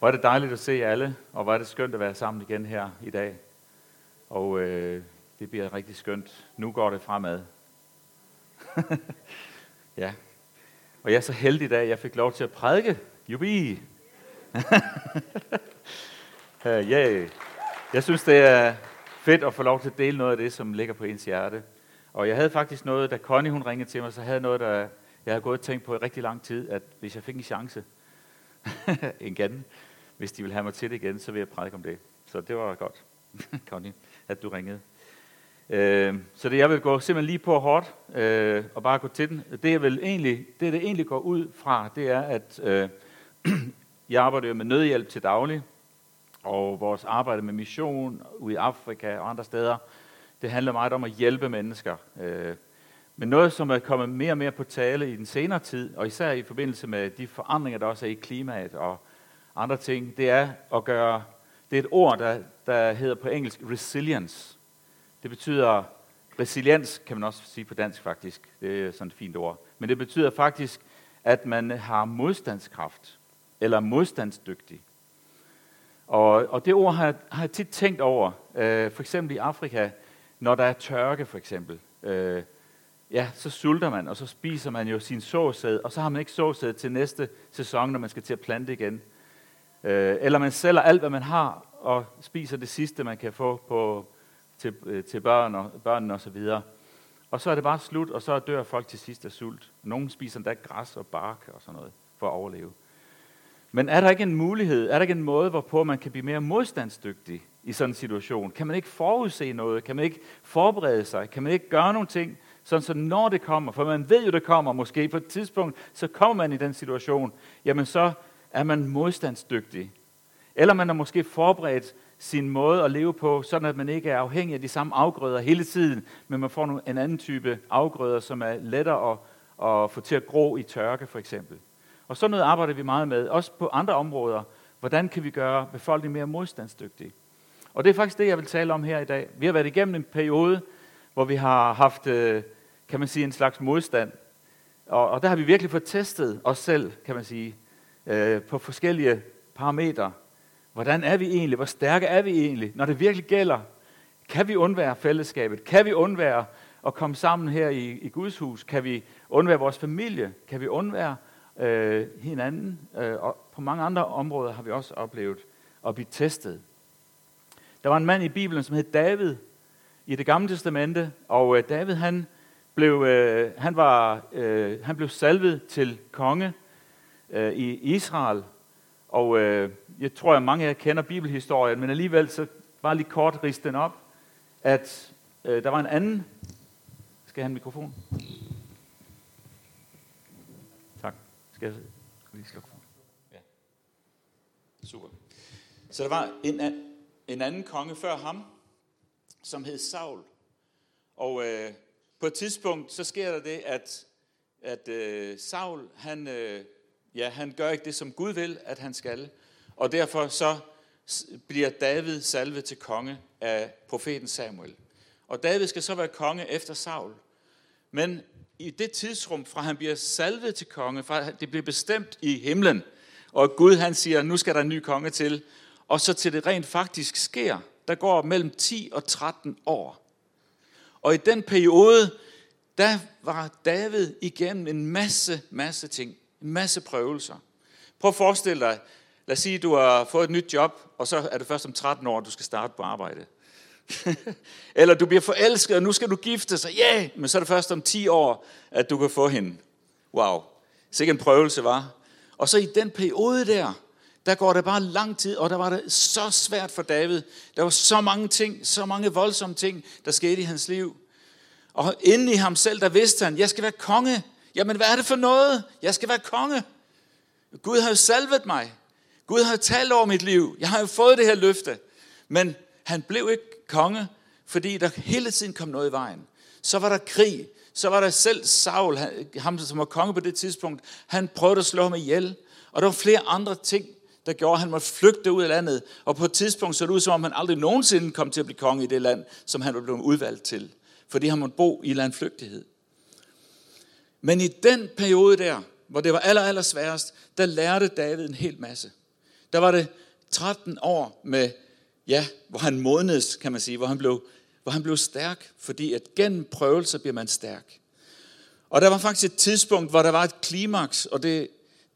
Hvor er det dejligt at se alle, og hvor er det skønt at være sammen igen her i dag. Og øh, det bliver rigtig skønt. Nu går det fremad. ja. Og jeg er så heldig i dag, at jeg fik lov til at prædike. Jubi! uh, yeah. Jeg synes, det er fedt at få lov til at dele noget af det, som ligger på ens hjerte. Og jeg havde faktisk noget, da Connie hun ringede til mig, så havde jeg noget, der jeg havde gået og tænkt på i rigtig lang tid, at hvis jeg fik en chance igen, hvis de vil have mig til det igen, så vil jeg prædike om det. Så det var godt, Connie, at du ringede. Øh, så det jeg vil gå simpelthen lige på hårdt øh, og bare gå til den. Det jeg vil egentlig, det, det egentlig går ud fra, det er, at øh, jeg arbejder med nødhjælp til daglig, og vores arbejde med mission ude i Afrika og andre steder, det handler meget om at hjælpe mennesker. Øh, men noget, som er kommet mere og mere på tale i den senere tid, og især i forbindelse med de forandringer, der også er i klimaet og andre ting, det er at gøre, det er et ord, der, der hedder på engelsk resilience. Det betyder, resiliens kan man også sige på dansk faktisk, det er sådan et fint ord, men det betyder faktisk, at man har modstandskraft, eller modstandsdygtig. Og, og det ord har jeg, har jeg tit tænkt over, øh, for eksempel i Afrika, når der er tørke for eksempel. Øh, ja, så sulter man, og så spiser man jo sin såsæd, og så har man ikke såsæd til næste sæson, når man skal til at plante igen. Øh, eller man sælger alt, hvad man har, og spiser det sidste, man kan få på, til, øh, til børn og, børnene osv. Og, og så er det bare slut, og så dør folk til sidst af sult. Nogle spiser endda græs og bark og sådan noget for at overleve. Men er der ikke en mulighed, er der ikke en måde, hvorpå man kan blive mere modstandsdygtig i sådan en situation? Kan man ikke forudse noget? Kan man ikke forberede sig? Kan man ikke gøre nogle ting, sådan så når det kommer, for man ved jo, det kommer måske på et tidspunkt, så kommer man i den situation, jamen så er man modstandsdygtig. Eller man har måske forberedt sin måde at leve på, sådan at man ikke er afhængig af de samme afgrøder hele tiden, men man får en anden type afgrøder, som er lettere at, at få til at gro i tørke for eksempel. Og sådan noget arbejder vi meget med, også på andre områder. Hvordan kan vi gøre befolkningen mere modstandsdygtig? Og det er faktisk det, jeg vil tale om her i dag. Vi har været igennem en periode, hvor vi har haft, øh, kan man sige, en slags modstand. Og, og der har vi virkelig fået testet os selv, kan man sige, øh, på forskellige parametre. Hvordan er vi egentlig? Hvor stærke er vi egentlig? Når det virkelig gælder, kan vi undvære fællesskabet? Kan vi undvære at komme sammen her i, i Guds hus? Kan vi undvære vores familie? Kan vi undvære øh, hinanden? Øh, og på mange andre områder har vi også oplevet at blive testet. Der var en mand i Bibelen, som hed David i det gamle testamente, og øh, David han blev, øh, han, var, øh, han blev salvet til konge øh, i Israel, og øh, jeg tror, at mange af jer kender bibelhistorien, men alligevel så bare lige kort riste den op, at øh, der var en anden... Skal jeg have en mikrofon? Tak. Skal jeg lige slukke for? Ja. Super. Så der var en, en anden konge før ham, som hed Saul. Og øh, på et tidspunkt, så sker der det, at, at øh, Saul, han, øh, ja, han gør ikke det, som Gud vil, at han skal. Og derfor så bliver David salvet til konge af profeten Samuel. Og David skal så være konge efter Saul. Men i det tidsrum, fra han bliver salvet til konge, fra det bliver bestemt i himlen, og Gud han siger, nu skal der en ny konge til, og så til det rent faktisk sker, der går mellem 10 og 13 år. Og i den periode, der var David igennem en masse, masse ting. En masse prøvelser. Prøv at forestille dig, lad os sige, at du har fået et nyt job, og så er det først om 13 år, du skal starte på arbejde. Eller du bliver forelsket, og nu skal du gifte sig. Ja, yeah! men så er det først om 10 år, at du kan få hende. Wow. Sikke en prøvelse, var. Og så i den periode der, der går det bare lang tid, og der var det så svært for David. Der var så mange ting, så mange voldsomme ting, der skete i hans liv. Og inde i ham selv, der vidste han, jeg skal være konge. Jamen, hvad er det for noget? Jeg skal være konge. Gud har jo salvet mig. Gud har jo talt over mit liv. Jeg har jo fået det her løfte. Men han blev ikke konge, fordi der hele tiden kom noget i vejen. Så var der krig. Så var der selv Saul, ham som var konge på det tidspunkt. Han prøvede at slå ham ihjel. Og der var flere andre ting, der gjorde, at han måtte flygte ud af landet. Og på et tidspunkt så det ud, som om han aldrig nogensinde kom til at blive konge i det land, som han var blevet udvalgt til. Fordi han måtte bo i landflygtighed. Men i den periode der, hvor det var aller, aller sværest, der lærte David en hel masse. der var det 13 år med, ja, hvor han modnedes, kan man sige, hvor han blev, hvor han blev stærk, fordi at gennem prøvelser bliver man stærk. Og der var faktisk et tidspunkt, hvor der var et klimaks, og det,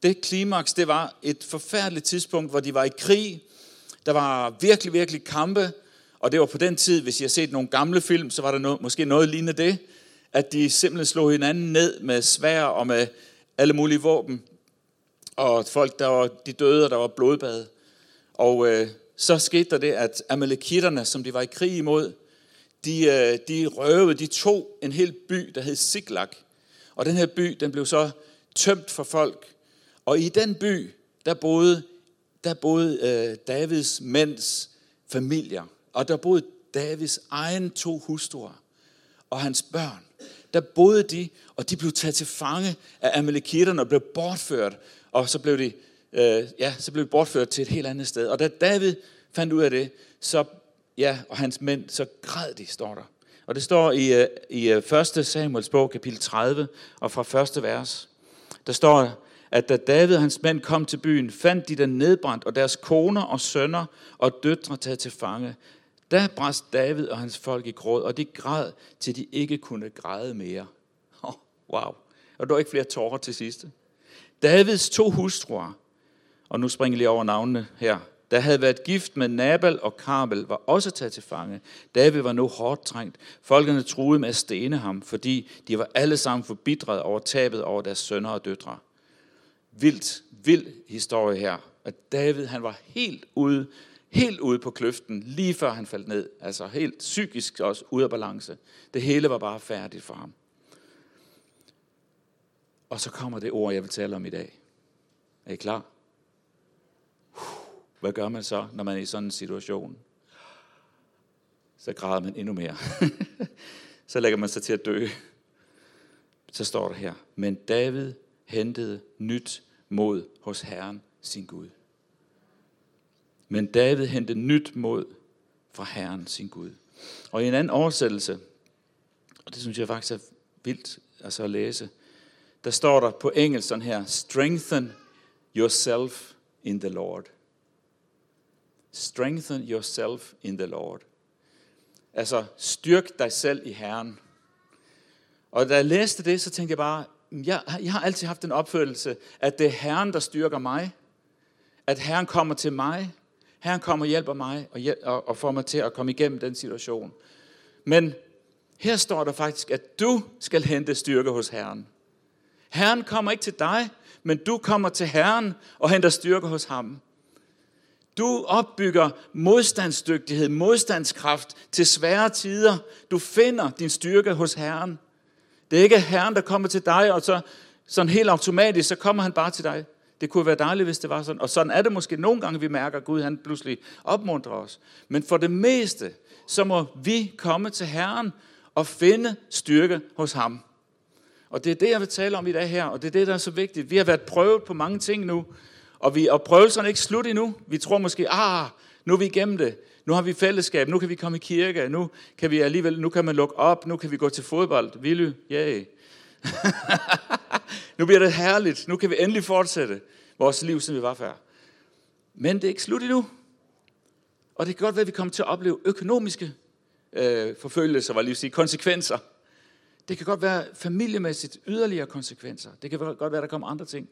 det klimaks, det var et forfærdeligt tidspunkt, hvor de var i krig. Der var virkelig, virkelig kampe, og det var på den tid, hvis jeg har set nogle gamle film, så var der noget, måske noget lignende det, at de simpelthen slog hinanden ned med svær og med alle mulige våben. Og folk, der var de døde, og der var blodbad. Og øh, så skete der det, at amalekitterne, som de var i krig imod, de, øh, de røvede, de tog en hel by, der hed Siglak. Og den her by, den blev så tømt for folk. Og i den by, der boede, der boede øh, Davids mænds familier. Og der boede Davids egen to hustruer og hans børn. Der boede de, og de blev taget til fange af amalekitterne og blev bortført. Og så blev de, øh, ja, så blev de bortført til et helt andet sted. Og da David fandt ud af det, så, ja, og hans mænd, så græd de, står der. Og det står i, øh, i øh, 1. Samuels bog, kapitel 30, og fra første vers. Der står, at da David og hans mænd kom til byen, fandt de den nedbrændt, og deres koner og sønner og døtre taget til fange. Der brast David og hans folk i gråd, og de græd, til de ikke kunne græde mere. Oh, wow. Og der var ikke flere tårer til sidste. Davids to hustruer, og nu springer jeg lige over navnene her, der havde været gift med Nabal og Karmel, var også taget til fange. David var nu hårdt trængt. Folkene troede med at stene ham, fordi de var alle sammen forbitret over tabet over deres sønner og døtre. Vildt, vild historie her. At David, han var helt ude, helt ude på kløften, lige før han faldt ned. Altså helt psykisk også ude af balance. Det hele var bare færdigt for ham. Og så kommer det ord, jeg vil tale om i dag. Er I klar? Hvad gør man så, når man er i sådan en situation? Så græder man endnu mere. så lægger man sig til at dø. Så står der her, men David hentede nyt mod hos Herren sin Gud. Men David hentede nyt mod fra Herren sin Gud. Og i en anden oversættelse, og det synes jeg faktisk er vildt altså at læse, der står der på engelsk sådan her, strengthen yourself in the Lord. Strengthen yourself in the Lord. Altså, styrk dig selv i Herren. Og da jeg læste det, så tænkte jeg bare, jeg, jeg har altid haft en opførelse, at det er Herren, der styrker mig. At Herren kommer til mig. Herren kommer og hjælper mig og, hjæl- og, og får mig til at komme igennem den situation. Men her står der faktisk, at du skal hente styrke hos Herren. Herren kommer ikke til dig, men du kommer til Herren og henter styrke hos ham. Du opbygger modstandsdygtighed, modstandskraft til svære tider. Du finder din styrke hos Herren. Det er ikke Herren, der kommer til dig, og så sådan helt automatisk, så kommer han bare til dig. Det kunne være dejligt, hvis det var sådan. Og sådan er det måske nogle gange, vi mærker, at Gud han pludselig opmuntrer os. Men for det meste, så må vi komme til Herren og finde styrke hos ham. Og det er det, jeg vil tale om i dag her, og det er det, der er så vigtigt. Vi har været prøvet på mange ting nu, og, vi, og prøvelserne er ikke slut endnu. Vi tror måske, ah, nu er vi igennem det. Nu har vi fællesskab, nu kan vi komme i kirke, nu kan vi alligevel, nu kan man lukke op, nu kan vi gå til fodbold. Willy, yay. nu bliver det herligt, nu kan vi endelig fortsætte vores liv, som vi var før. Men det er ikke slut endnu. Og det kan godt være, at vi kommer til at opleve økonomiske øh, forfølgelser, var lige sige, konsekvenser. Det kan godt være familiemæssigt yderligere konsekvenser. Det kan godt være, at der kommer andre ting.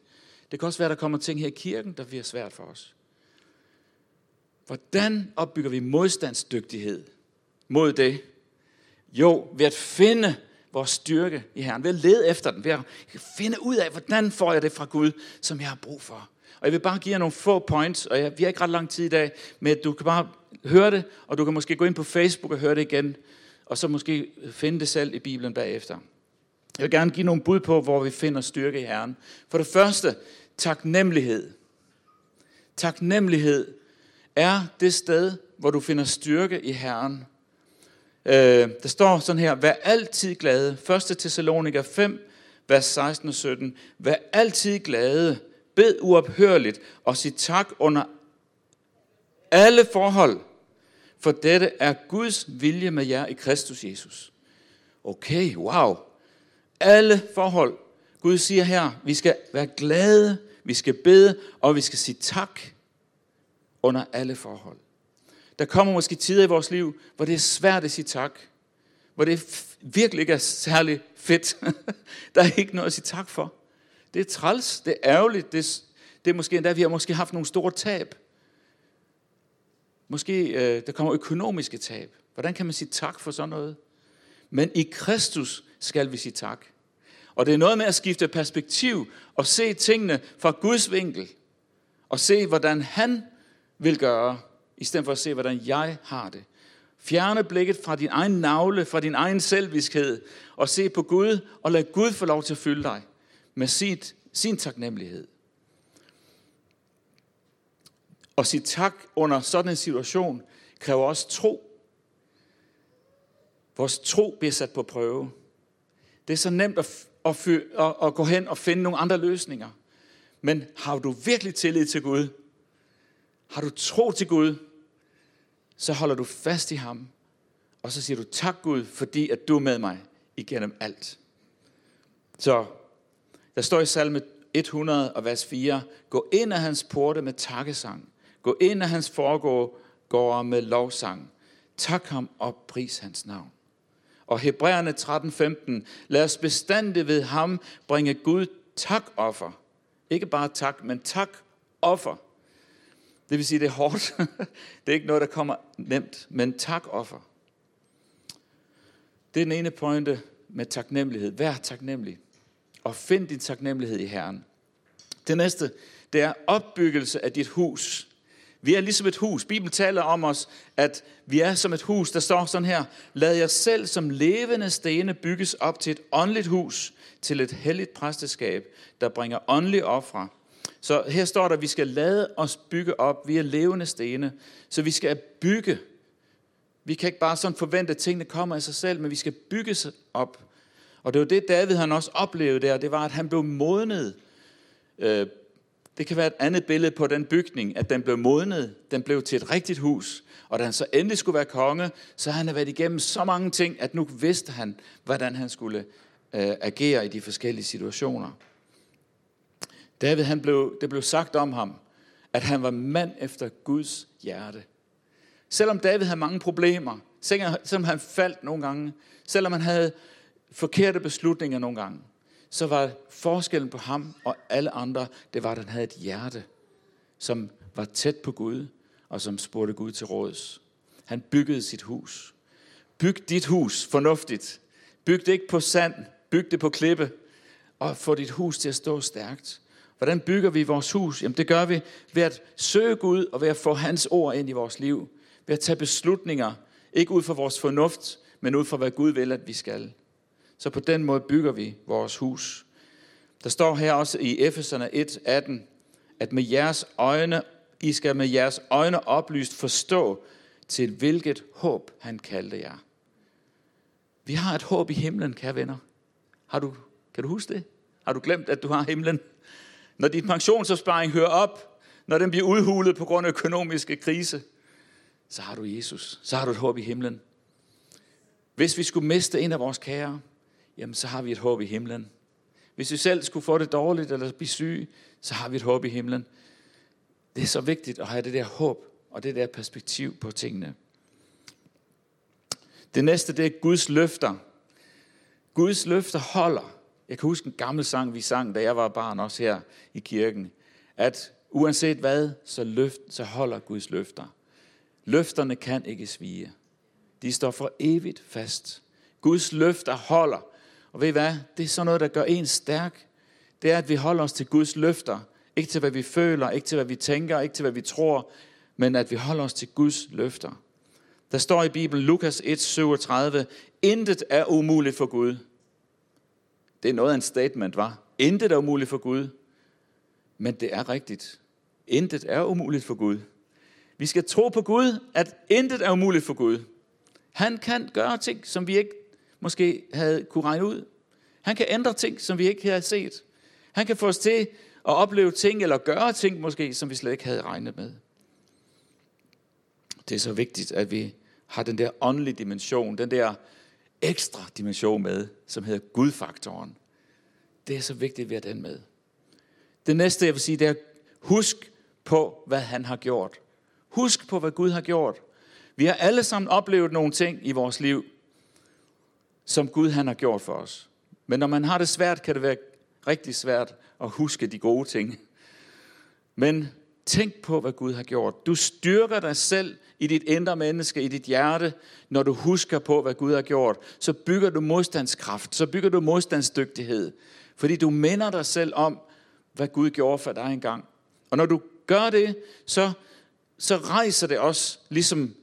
Det kan også være, at der kommer ting her i kirken, der bliver svært for os. Hvordan opbygger vi modstandsdygtighed mod det? Jo, ved at finde vores styrke i Herren, ved at lede efter den, ved at finde ud af, hvordan får jeg det fra Gud, som jeg har brug for. Og jeg vil bare give jer nogle få points, og jeg, vi har ikke ret lang tid i dag, men du kan bare høre det, og du kan måske gå ind på Facebook og høre det igen, og så måske finde det selv i Bibelen bagefter. Jeg vil gerne give nogle bud på, hvor vi finder styrke i Herren. For det første, taknemmelighed. Taknemmelighed er det sted, hvor du finder styrke i Herren. Øh, der står sådan her, vær altid glade. 1. Thessalonika 5, vers 16 og 17. Vær altid glade, bed uophørligt og sig tak under alle forhold, for dette er Guds vilje med jer i Kristus Jesus. Okay, wow. Alle forhold. Gud siger her, vi skal være glade, vi skal bede, og vi skal sige tak. under alle forhold. Der kommer måske tider i vores liv, hvor det er svært at sige tak. Hvor det virkelig ikke er særlig fedt. der er ikke noget at sige tak for. Det er træls, det er ærgerligt, det er, det er måske endda, vi har måske haft nogle store tab. Måske øh, der kommer økonomiske tab. Hvordan kan man sige tak for sådan noget? Men i Kristus skal vi sige tak. Og det er noget med at skifte perspektiv og se tingene fra Guds vinkel. Og se, hvordan han vil gøre, i stedet for at se, hvordan jeg har det. Fjerne blikket fra din egen navle, fra din egen selviskhed, og se på Gud, og lad Gud få lov til at fylde dig med sit, sin taknemmelighed. Og sige tak under sådan en situation kræver også tro. Vores tro bliver sat på prøve. Det er så nemt at, at, at, at gå hen og finde nogle andre løsninger. Men har du virkelig tillid til Gud? Har du tro til Gud? Så holder du fast i ham. Og så siger du tak Gud, fordi at du er med mig igennem alt. Så der står i salme 100 og vers 4, gå ind af hans porte med takkesang. Gå ind af hans forgårder med lovsang. Tak ham og pris hans navn. Og Hebræerne 13:15, lad os bestande ved ham bringe Gud takoffer. Ikke bare tak, men tak offer. Det vil sige, det er hårdt. det er ikke noget, der kommer nemt, men tak offer. Det er den ene pointe med taknemmelighed. Vær taknemmelig. Og find din taknemmelighed i Herren. Det næste, det er opbyggelse af dit hus. Vi er ligesom et hus. Bibelen taler om os, at vi er som et hus. Der står sådan her, lad jer selv som levende stene bygges op til et åndeligt hus, til et helligt præsteskab, der bringer åndelige ofre. Så her står der, at vi skal lade os bygge op. Vi er levende stene, så vi skal bygge. Vi kan ikke bare sådan forvente, at tingene kommer af sig selv, men vi skal bygges op. Og det var det, David han også oplevede der, det var, at han blev modnet øh, det kan være et andet billede på den bygning, at den blev modnet, den blev til et rigtigt hus, og da han så endelig skulle være konge, så havde han været igennem så mange ting, at nu vidste han, hvordan han skulle øh, agere i de forskellige situationer. David, han blev, det blev sagt om ham, at han var mand efter Guds hjerte. Selvom David havde mange problemer, selvom han faldt nogle gange, selvom han havde forkerte beslutninger nogle gange, så var forskellen på ham og alle andre, det var, at han havde et hjerte, som var tæt på Gud, og som spurgte Gud til råds. Han byggede sit hus. Byg dit hus fornuftigt. Byg det ikke på sand, byg det på klippe, og få dit hus til at stå stærkt. Hvordan bygger vi vores hus? Jamen det gør vi ved at søge Gud og ved at få hans ord ind i vores liv. Ved at tage beslutninger, ikke ud fra vores fornuft, men ud fra hvad Gud vil, at vi skal. Så på den måde bygger vi vores hus. Der står her også i Efeserne 1:18, at med jeres øjne, I skal med jeres øjne oplyst forstå, til hvilket håb han kaldte jer. Vi har et håb i himlen, kære venner. Har du, kan du huske det? Har du glemt, at du har himlen? Når din pensionsopsparing hører op, når den bliver udhulet på grund af økonomiske krise, så har du Jesus. Så har du et håb i himlen. Hvis vi skulle miste en af vores kære, jamen så har vi et håb i himlen. Hvis vi selv skulle få det dårligt eller blive syge, så har vi et håb i himlen. Det er så vigtigt at have det der håb og det der perspektiv på tingene. Det næste, det er Guds løfter. Guds løfter holder. Jeg kan huske en gammel sang, vi sang, da jeg var barn også her i kirken, at uanset hvad, så, løft, så holder Guds løfter. Løfterne kan ikke svige. De står for evigt fast. Guds løfter holder. Og ved I hvad? Det er sådan noget, der gør en stærk. Det er, at vi holder os til Guds løfter. Ikke til, hvad vi føler, ikke til, hvad vi tænker, ikke til, hvad vi tror, men at vi holder os til Guds løfter. Der står i Bibelen, Lukas 1, 37, Intet er umuligt for Gud. Det er noget af en statement, var. Intet er umuligt for Gud. Men det er rigtigt. Intet er umuligt for Gud. Vi skal tro på Gud, at intet er umuligt for Gud. Han kan gøre ting, som vi ikke måske havde kunne regne ud. Han kan ændre ting, som vi ikke havde set. Han kan få os til at opleve ting, eller gøre ting måske, som vi slet ikke havde regnet med. Det er så vigtigt, at vi har den der åndelige dimension, den der ekstra dimension med, som hedder Gudfaktoren. Det er så vigtigt, at være den med. Det næste, jeg vil sige, det er, husk på, hvad han har gjort. Husk på, hvad Gud har gjort. Vi har alle sammen oplevet nogle ting i vores liv, som Gud han har gjort for os. Men når man har det svært, kan det være rigtig svært at huske de gode ting. Men tænk på, hvad Gud har gjort. Du styrker dig selv i dit indre menneske, i dit hjerte, når du husker på, hvad Gud har gjort. Så bygger du modstandskraft, så bygger du modstandsdygtighed. Fordi du minder dig selv om, hvad Gud gjorde for dig engang. Og når du gør det, så, så rejser det også ligesom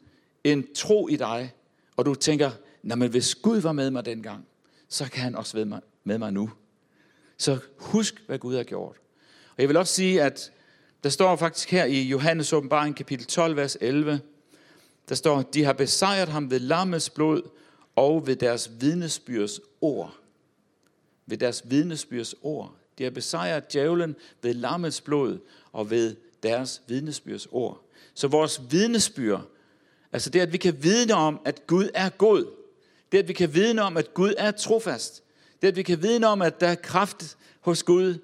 en tro i dig. Og du tænker, men hvis Gud var med mig dengang, så kan han også være med, med mig nu. Så husk, hvad Gud har gjort. Og jeg vil også sige, at der står faktisk her i Johannes åbenbaring kapitel 12, vers 11, der står, de har besejret ham ved lammets blod og ved deres vidnesbyrds ord. Ved deres vidnesbyrds ord. De har besejret djævlen ved lammets blod og ved deres vidnesbyrds ord. Så vores vidnesbyr, altså det, at vi kan vidne om, at Gud er god, det, at vi kan vidne om, at Gud er trofast, det, at vi kan vidne om, at der er kraft hos Gud,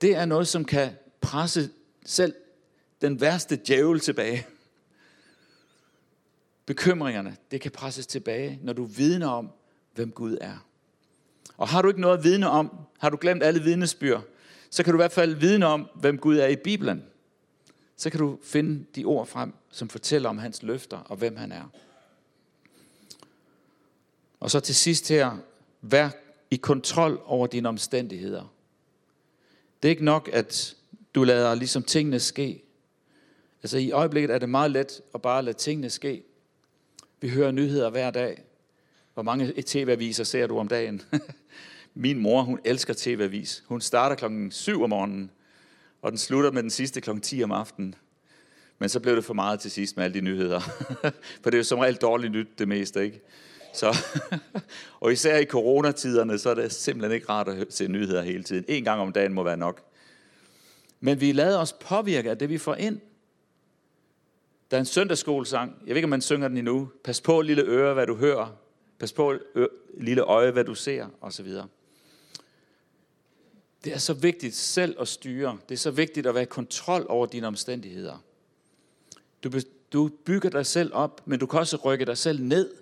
det er noget, som kan presse selv den værste djævel tilbage. Bekymringerne, det kan presses tilbage, når du vidner om, hvem Gud er. Og har du ikke noget at vidne om, har du glemt alle vidnesbyrd, så kan du i hvert fald vidne om, hvem Gud er i Bibelen. Så kan du finde de ord frem, som fortæller om hans løfter og hvem han er. Og så til sidst her, vær i kontrol over dine omstændigheder. Det er ikke nok, at du lader ligesom tingene ske. Altså i øjeblikket er det meget let at bare lade tingene ske. Vi hører nyheder hver dag. Hvor mange tv-aviser ser du om dagen? Min mor, hun elsker tv-avis. Hun starter klokken 7 om morgenen, og den slutter med den sidste klokken 10 om aftenen. Men så blev det for meget til sidst med alle de nyheder. For det er jo som regel dårligt nyt det meste, ikke? Så, og især i coronatiderne, så er det simpelthen ikke rart at se nyheder hele tiden. En gang om dagen må være nok. Men vi lader os påvirke af det, vi får ind. Der er en søndagsskolesang. Jeg ved ikke, om man synger den endnu. Pas på, lille øre, hvad du hører. Pas på, lille øje, hvad du ser, osv. Det er så vigtigt selv at styre. Det er så vigtigt at være i kontrol over dine omstændigheder. Du, du bygger dig selv op, men du kan også rykke dig selv ned.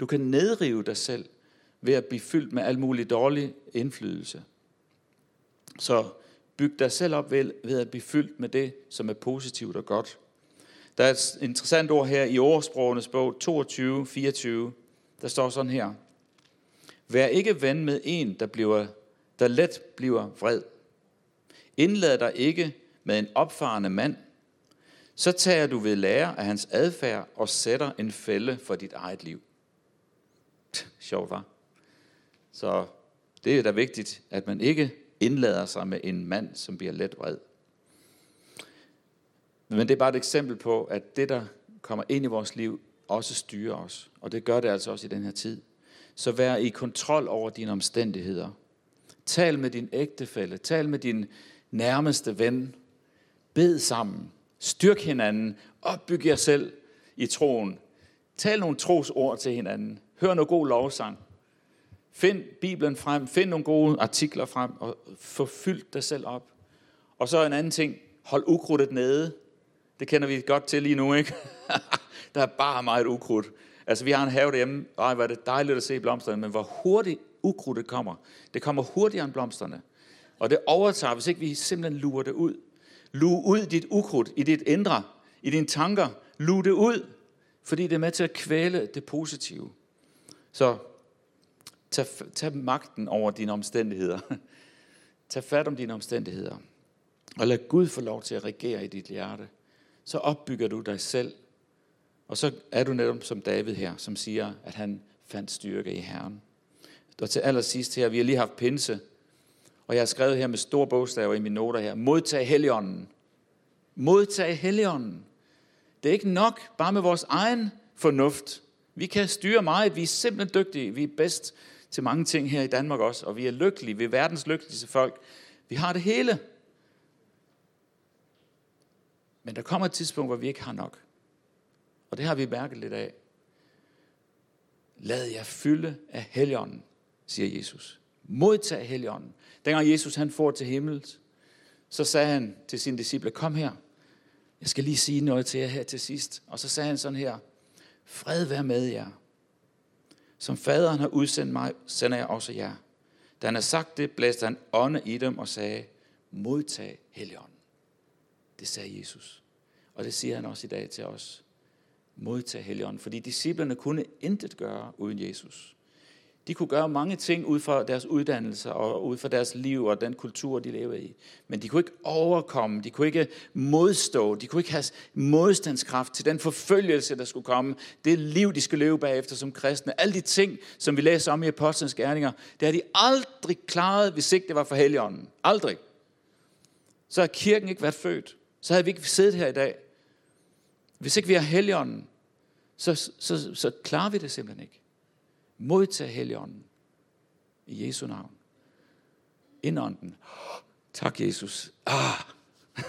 Du kan nedrive dig selv ved at blive fyldt med al mulig dårlig indflydelse. Så byg dig selv op ved, ved at blive fyldt med det, som er positivt og godt. Der er et interessant ord her i Ordsprogenes bog 22, 24. Der står sådan her. Vær ikke ven med en, der, bliver, der let bliver vred. Indlad dig ikke med en opfarende mand. Så tager du ved lære af hans adfærd og sætter en fælde for dit eget liv. Sjovt, var. Så det er da vigtigt, at man ikke indlader sig med en mand, som bliver let vred. Men det er bare et eksempel på, at det, der kommer ind i vores liv, også styrer os. Og det gør det altså også i den her tid. Så vær i kontrol over dine omstændigheder. Tal med din ægtefælle. Tal med din nærmeste ven. Bed sammen. Styrk hinanden. Opbyg jer selv i troen. Tal nogle trosord til hinanden. Hør noget god lovsang. Find Bibelen frem. Find nogle gode artikler frem. Og få fyldt dig selv op. Og så en anden ting. Hold ukrudtet nede. Det kender vi godt til lige nu, ikke? der er bare meget ukrudt. Altså, vi har en have derhjemme. Ej, hvor er det dejligt at se blomsterne, men hvor hurtigt ukrudtet kommer. Det kommer hurtigere end blomsterne. Og det overtager, hvis ikke vi simpelthen lurer det ud. Lue ud dit ukrudt i dit indre, i dine tanker. Luge det ud, fordi det er med til at kvæle det positive. Så tag, tag magten over dine omstændigheder. tag fat om dine omstændigheder. Og lad Gud få lov til at regere i dit hjerte. Så opbygger du dig selv og så er du netop som David her, som siger, at han fandt styrke i Herren. Og til allersidst her, vi har lige haft pinse, og jeg har skrevet her med store bogstaver i mine noter her, modtag heligånden. Modtag heligånden. Det er ikke nok bare med vores egen fornuft. Vi kan styre meget, vi er simpelthen dygtige, vi er bedst til mange ting her i Danmark også, og vi er lykkelige, vi er verdens lykkeligste folk. Vi har det hele. Men der kommer et tidspunkt, hvor vi ikke har nok. Og det har vi mærket lidt af. Lad jer fylde af helligånden, siger Jesus. Modtag helligånden. Dengang Jesus han får til himmel, så sagde han til sine disciple, kom her, Jeg skal lige sige noget til jer her til sidst. Og så sagde han sådan her. Fred være med jer. Som faderen har udsendt mig, sender jeg også jer. Da han har sagt det, blæste han ånde i dem og sagde, modtag Helligånden. Det sagde Jesus. Og det siger han også i dag til os. Modtag Helligånden. Fordi disciplerne kunne intet gøre uden Jesus. De kunne gøre mange ting ud fra deres uddannelse og ud fra deres liv og den kultur, de levede i. Men de kunne ikke overkomme, de kunne ikke modstå, de kunne ikke have modstandskraft til den forfølgelse, der skulle komme. Det liv, de skulle leve bagefter som kristne. Alle de ting, som vi læser om i Apostlenes Gerninger, det har de aldrig klaret, hvis ikke det var for Helligånden. Aldrig. Så har kirken ikke været født. Så havde vi ikke siddet her i dag. Hvis ikke vi har Helligånden, så, så, så, så klarer vi det simpelthen ikke. Modtag Helligånden. I Jesu navn. Indånden. Tak, Jesus. Ah.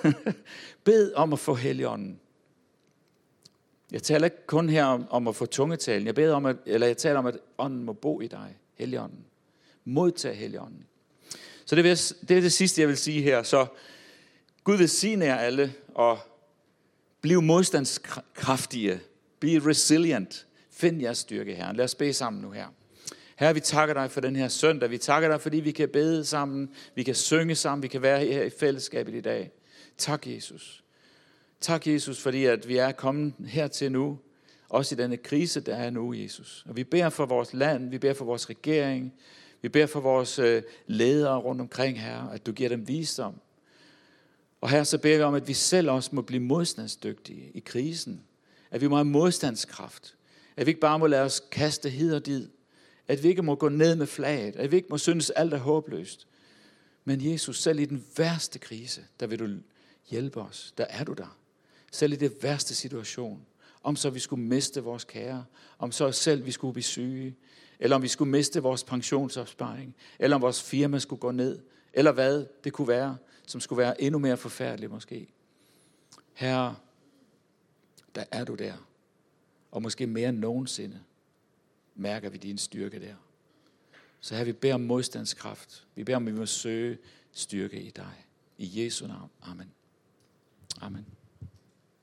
Bed om at få Helligånden. Jeg taler ikke kun her om, om at få tungetalen. Jeg, beder om at, eller jeg taler om, at ånden må bo i dig. Helligånden. Modtag Helligånden. Så det, vil, det er det sidste, jeg vil sige her. Så Gud vil sige jer alle, og bliv modstandskraftige. Be resilient. Find jeres styrke, Herren. Lad os bede sammen nu her. Herre, vi takker dig for den her søndag. Vi takker dig, fordi vi kan bede sammen, vi kan synge sammen, vi kan være her i fællesskabet i dag. Tak, Jesus. Tak, Jesus, fordi at vi er kommet hertil nu, også i denne krise, der er nu, Jesus. Og vi beder for vores land, vi beder for vores regering, vi beder for vores øh, ledere rundt omkring, her, at du giver dem visdom. Og her så beder vi om, at vi selv også må blive modstandsdygtige i krisen. At vi må have modstandskraft. At vi ikke bare må lade os kaste hid og did. At vi ikke må gå ned med flaget. At vi ikke må synes, alt er håbløst. Men Jesus, selv i den værste krise, der vil du hjælpe os. Der er du der. Selv i det værste situation. Om så vi skulle miste vores kære. Om så selv vi skulle blive syge. Eller om vi skulle miste vores pensionsopsparing. Eller om vores firma skulle gå ned. Eller hvad det kunne være, som skulle være endnu mere forfærdeligt måske. Herre, der er du der. Og måske mere end nogensinde mærker vi din styrke der. Så her vi beder om modstandskraft. Vi beder om, at vi må søge styrke i dig. I Jesu navn. Amen. Amen.